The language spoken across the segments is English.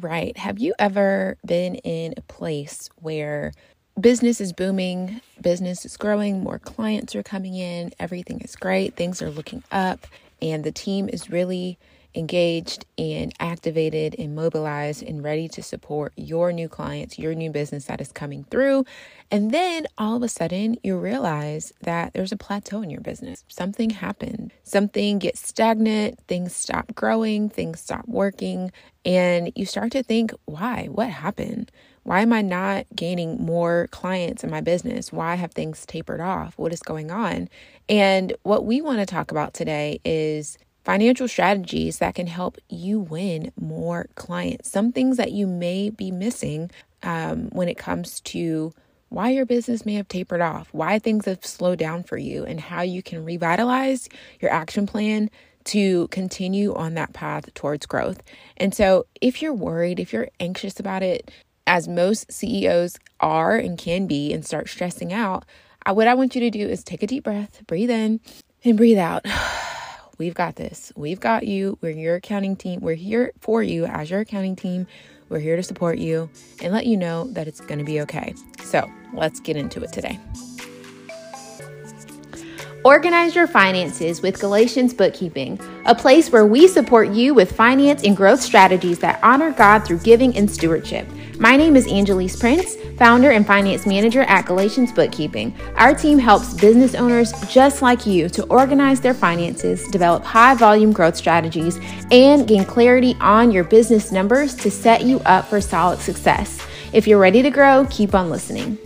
Right. Have you ever been in a place where business is booming, business is growing, more clients are coming in, everything is great, things are looking up, and the team is really engaged and activated and mobilized and ready to support your new clients, your new business that is coming through. And then all of a sudden, you realize that there's a plateau in your business. Something happened, something gets stagnant, things stop growing, things stop working, and you start to think, why? What happened? Why am I not gaining more clients in my business? Why have things tapered off? What is going on? And what we want to talk about today is financial strategies that can help you win more clients. Some things that you may be missing um, when it comes to why your business may have tapered off, why things have slowed down for you, and how you can revitalize your action plan to continue on that path towards growth. And so, if you're worried, if you're anxious about it, as most CEOs are and can be, and start stressing out, what I want you to do is take a deep breath, breathe in, and breathe out. We've got this. We've got you. We're your accounting team. We're here for you as your accounting team. We're here to support you and let you know that it's going to be okay. So let's get into it today. Organize your finances with Galatians Bookkeeping, a place where we support you with finance and growth strategies that honor God through giving and stewardship. My name is Angelise Prince, founder and finance manager at Galatians Bookkeeping. Our team helps business owners just like you to organize their finances, develop high volume growth strategies, and gain clarity on your business numbers to set you up for solid success. If you're ready to grow, keep on listening.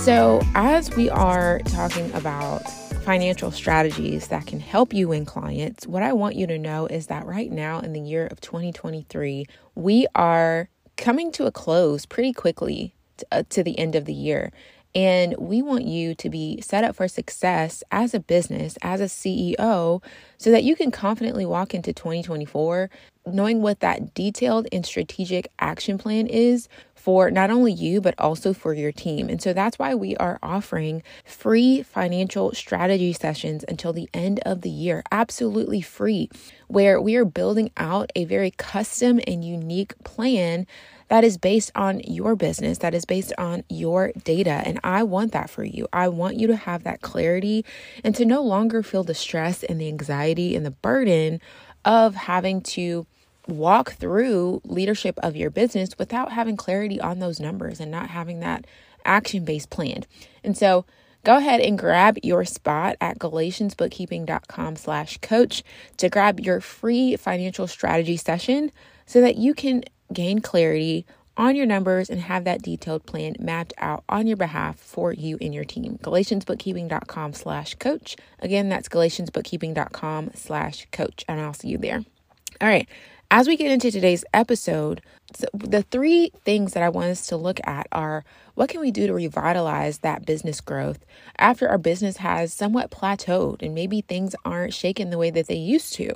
So, as we are talking about financial strategies that can help you win clients, what I want you to know is that right now in the year of 2023, we are coming to a close pretty quickly to, uh, to the end of the year. And we want you to be set up for success as a business, as a CEO, so that you can confidently walk into 2024 knowing what that detailed and strategic action plan is for not only you, but also for your team. And so that's why we are offering free financial strategy sessions until the end of the year, absolutely free, where we are building out a very custom and unique plan that is based on your business, that is based on your data. And I want that for you. I want you to have that clarity and to no longer feel the stress and the anxiety and the burden of having to walk through leadership of your business without having clarity on those numbers and not having that action based plan. And so go ahead and grab your spot at galatiansbookkeeping.com slash coach to grab your free financial strategy session so that you can gain clarity on your numbers and have that detailed plan mapped out on your behalf for you and your team. galatiansbookkeeping.com slash coach. Again, that's galatiansbookkeeping.com slash coach. And I'll see you there. All right. As we get into today's episode, the three things that I want us to look at are what can we do to revitalize that business growth after our business has somewhat plateaued and maybe things aren't shaking the way that they used to.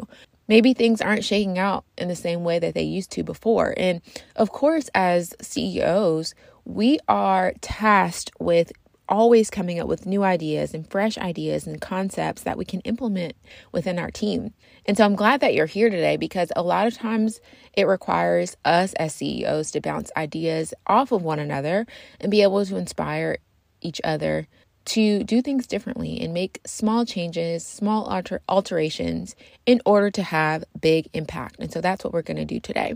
Maybe things aren't shaking out in the same way that they used to before. And of course, as CEOs, we are tasked with always coming up with new ideas and fresh ideas and concepts that we can implement within our team. And so I'm glad that you're here today because a lot of times it requires us as CEOs to bounce ideas off of one another and be able to inspire each other to do things differently and make small changes, small alter- alterations in order to have big impact. And so that's what we're going to do today.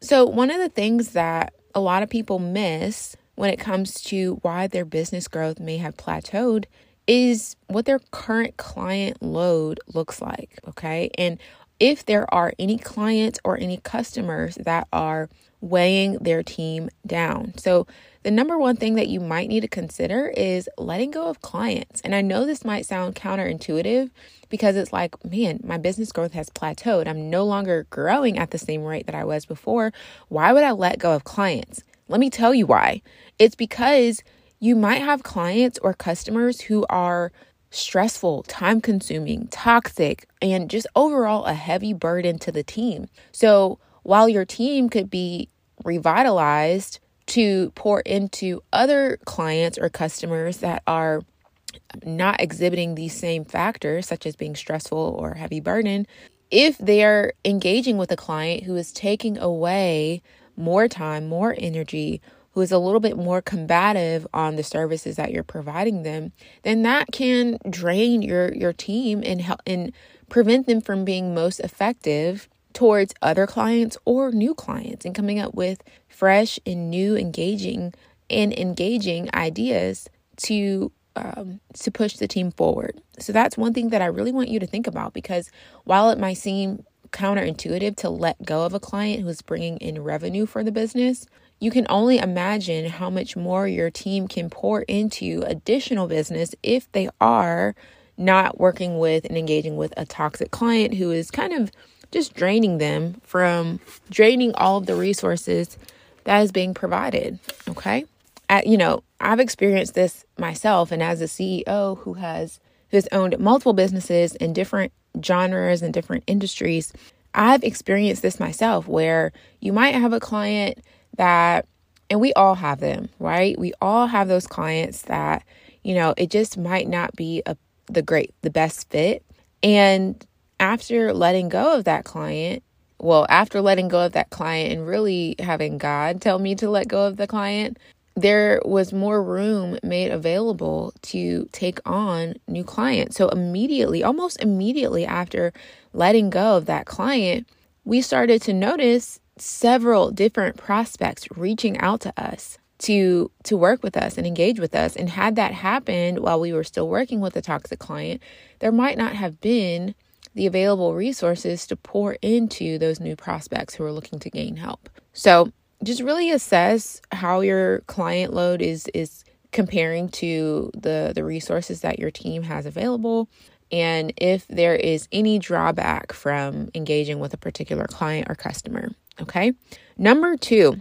So, one of the things that a lot of people miss when it comes to why their business growth may have plateaued is what their current client load looks like. Okay. And if there are any clients or any customers that are weighing their team down. So, the number one thing that you might need to consider is letting go of clients. And I know this might sound counterintuitive because it's like, man, my business growth has plateaued. I'm no longer growing at the same rate that I was before. Why would I let go of clients? Let me tell you why. It's because you might have clients or customers who are stressful, time consuming, toxic, and just overall a heavy burden to the team. So while your team could be revitalized to pour into other clients or customers that are not exhibiting these same factors, such as being stressful or heavy burden, if they're engaging with a client who is taking away more time, more energy, who is a little bit more combative on the services that you're providing them, then that can drain your your team and help and prevent them from being most effective towards other clients or new clients and coming up with fresh and new engaging and engaging ideas to um, to push the team forward. So that's one thing that I really want you to think about because while it might seem counterintuitive to let go of a client who's bringing in revenue for the business, you can only imagine how much more your team can pour into additional business if they are not working with and engaging with a toxic client who is kind of just draining them from draining all of the resources that is being provided. Okay. At, you know, I've experienced this myself, and as a CEO who has who has owned multiple businesses in different genres and different industries, I've experienced this myself where you might have a client that, and we all have them, right? We all have those clients that, you know, it just might not be a the great, the best fit. And after letting go of that client, well, after letting go of that client and really having God tell me to let go of the client, there was more room made available to take on new clients. So, immediately, almost immediately after letting go of that client, we started to notice several different prospects reaching out to us to to work with us and engage with us and had that happened while we were still working with a toxic client there might not have been the available resources to pour into those new prospects who are looking to gain help so just really assess how your client load is is comparing to the the resources that your team has available and if there is any drawback from engaging with a particular client or customer okay number 2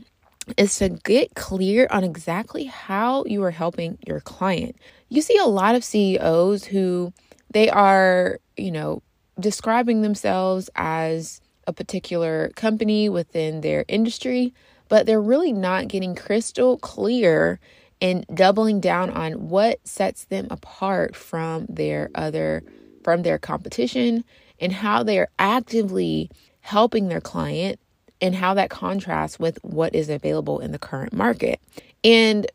is to get clear on exactly how you are helping your client. You see a lot of CEOs who they are, you know, describing themselves as a particular company within their industry, but they're really not getting crystal clear and doubling down on what sets them apart from their other from their competition and how they're actively helping their client and how that contrasts with what is available in the current market. And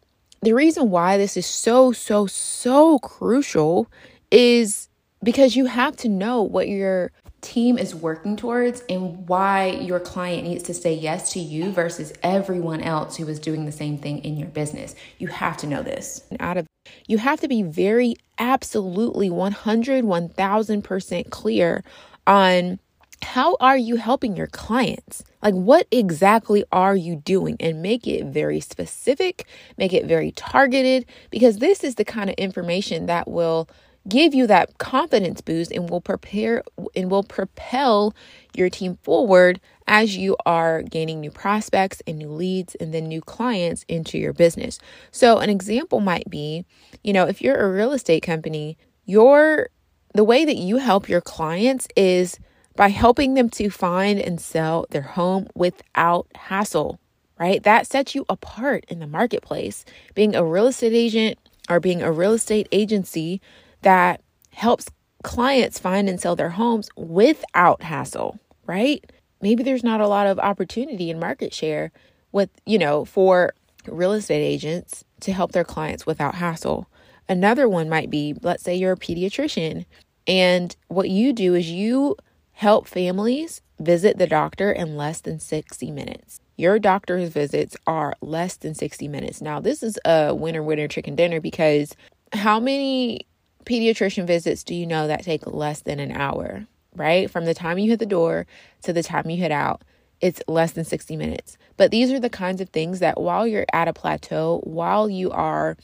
the reason why this is so, so, so crucial is because you have to know what your team is working towards and why your client needs to say yes to you versus everyone else who is doing the same thing in your business. You have to know this. Out of you have to be very absolutely 100 1000% clear on how are you helping your clients? Like, what exactly are you doing? And make it very specific, make it very targeted, because this is the kind of information that will give you that confidence boost and will prepare and will propel your team forward as you are gaining new prospects and new leads and then new clients into your business. So an example might be, you know, if you're a real estate company, your the way that you help your clients is by helping them to find and sell their home without hassle, right? That sets you apart in the marketplace. Being a real estate agent or being a real estate agency that helps clients find and sell their homes without hassle, right? Maybe there's not a lot of opportunity in market share with, you know, for real estate agents to help their clients without hassle. Another one might be, let's say you're a pediatrician and what you do is you help families visit the doctor in less than 60 minutes. Your doctor's visits are less than 60 minutes. Now, this is a winner, winner, chicken dinner because how many pediatrician visits do you know that take less than an hour, right? From the time you hit the door to the time you hit out, it's less than 60 minutes. But these are the kinds of things that while you're at a plateau, while you are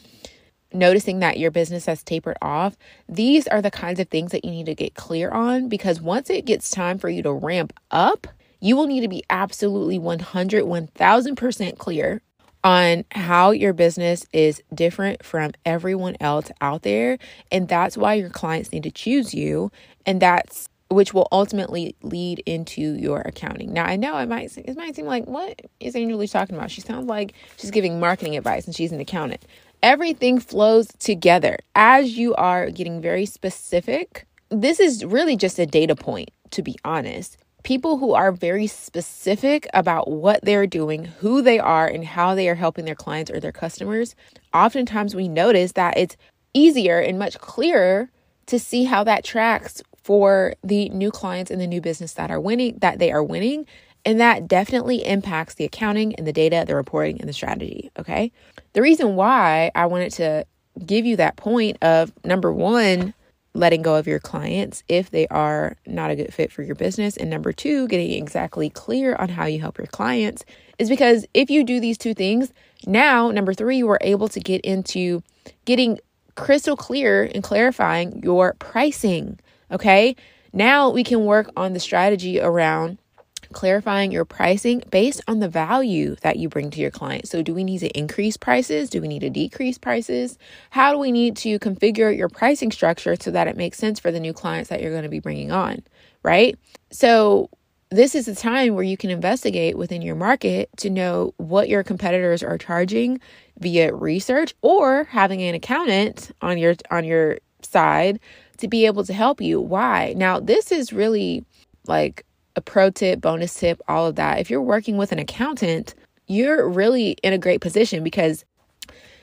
noticing that your business has tapered off, these are the kinds of things that you need to get clear on because once it gets time for you to ramp up, you will need to be absolutely 100, 1000% clear on how your business is different from everyone else out there. And that's why your clients need to choose you. And that's which will ultimately lead into your accounting. Now, I know it might it might seem like what is Angel Lee talking about? She sounds like she's giving marketing advice and she's an accountant. Everything flows together as you are getting very specific. This is really just a data point to be honest. People who are very specific about what they're doing, who they are, and how they are helping their clients or their customers, oftentimes we notice that it's easier and much clearer to see how that tracks for the new clients and the new business that are winning that they are winning. And that definitely impacts the accounting and the data the reporting and the strategy okay? The reason why i wanted to give you that point of number one letting go of your clients if they are not a good fit for your business and number two getting exactly clear on how you help your clients is because if you do these two things now number three you are able to get into getting crystal clear and clarifying your pricing. Okay. Now we can work on the strategy around clarifying your pricing based on the value that you bring to your client. So, do we need to increase prices? Do we need to decrease prices? How do we need to configure your pricing structure so that it makes sense for the new clients that you're going to be bringing on? Right. So, this is the time where you can investigate within your market to know what your competitors are charging via research or having an accountant on your on your side to be able to help you. Why? Now, this is really like a pro tip, bonus tip, all of that. If you're working with an accountant, you're really in a great position because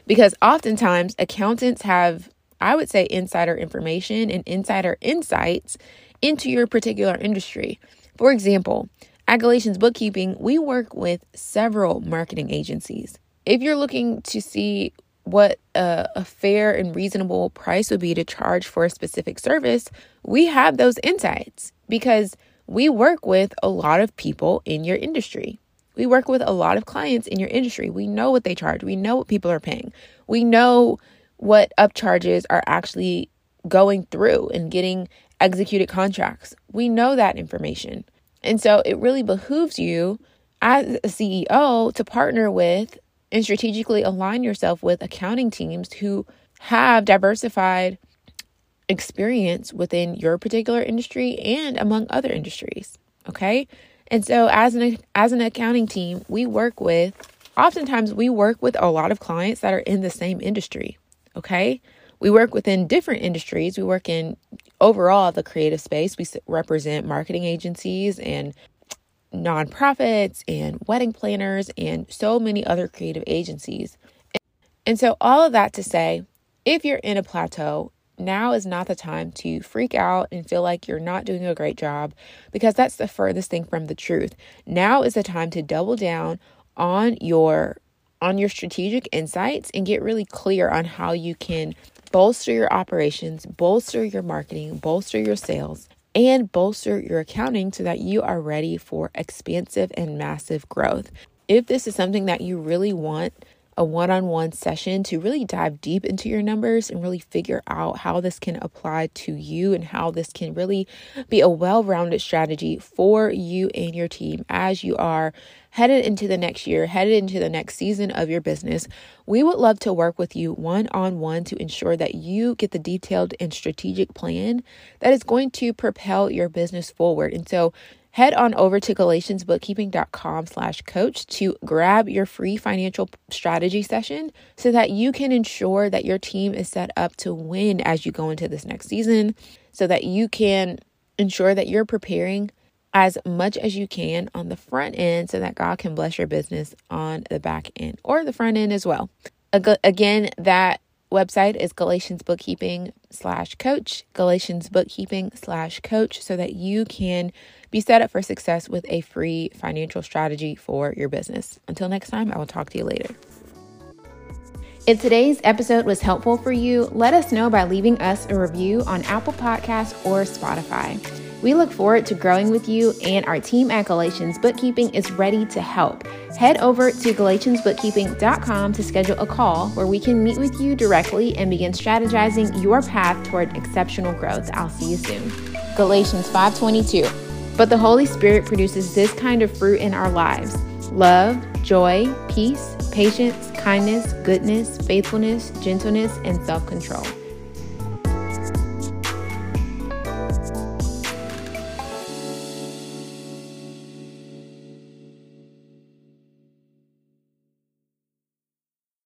because oftentimes accountants have I would say insider information and insider insights into your particular industry. For example, at Galatians Bookkeeping, we work with several marketing agencies. If you're looking to see what a, a, fair and reasonable price would be to charge for a specific service, we have those insights because we work with a lot of people in your industry. We work with a lot of clients in your industry. We know what they charge, we know what people are paying, we know what upcharges are actually going through and getting executed contracts. We know that information. And so it really behooves you as a CEO to partner with and strategically align yourself with accounting teams who have diversified experience within your particular industry and among other industries. Okay. And so as an as an accounting team, we work with oftentimes we work with a lot of clients that are in the same industry. Okay. We work within different industries. We work in overall the creative space. We represent marketing agencies and nonprofits and wedding planners and so many other creative agencies. And so, all of that to say, if you're in a plateau, now is not the time to freak out and feel like you're not doing a great job because that's the furthest thing from the truth. Now is the time to double down on your on your strategic insights and get really clear on how you can bolster your operations, bolster your marketing, bolster your sales, and bolster your accounting so that you are ready for expansive and massive growth. If this is something that you really want, a one on one session to really dive deep into your numbers and really figure out how this can apply to you and how this can really be a well rounded strategy for you and your team as you are headed into the next year, headed into the next season of your business, we would love to work with you one on one to ensure that you get the detailed and strategic plan that is going to propel your business forward. And so, head on over to galatiansbookkeeping.com slash coach to grab your free financial strategy session so that you can ensure that your team is set up to win as you go into this next season so that you can ensure that you're preparing as much as you can on the front end so that God can bless your business on the back end or the front end as well. Again, that website is Galatians Bookkeeping slash coach, Galatians Bookkeeping slash coach, so that you can be set up for success with a free financial strategy for your business. Until next time, I will talk to you later. If today's episode was helpful for you, let us know by leaving us a review on Apple Podcasts or Spotify. We look forward to growing with you, and our team at Galatians Bookkeeping is ready to help. Head over to GalatiansBookkeeping.com to schedule a call where we can meet with you directly and begin strategizing your path toward exceptional growth. I'll see you soon. Galatians 5:22. But the Holy Spirit produces this kind of fruit in our lives: love, joy, peace, patience, kindness, goodness, faithfulness, gentleness, and self-control.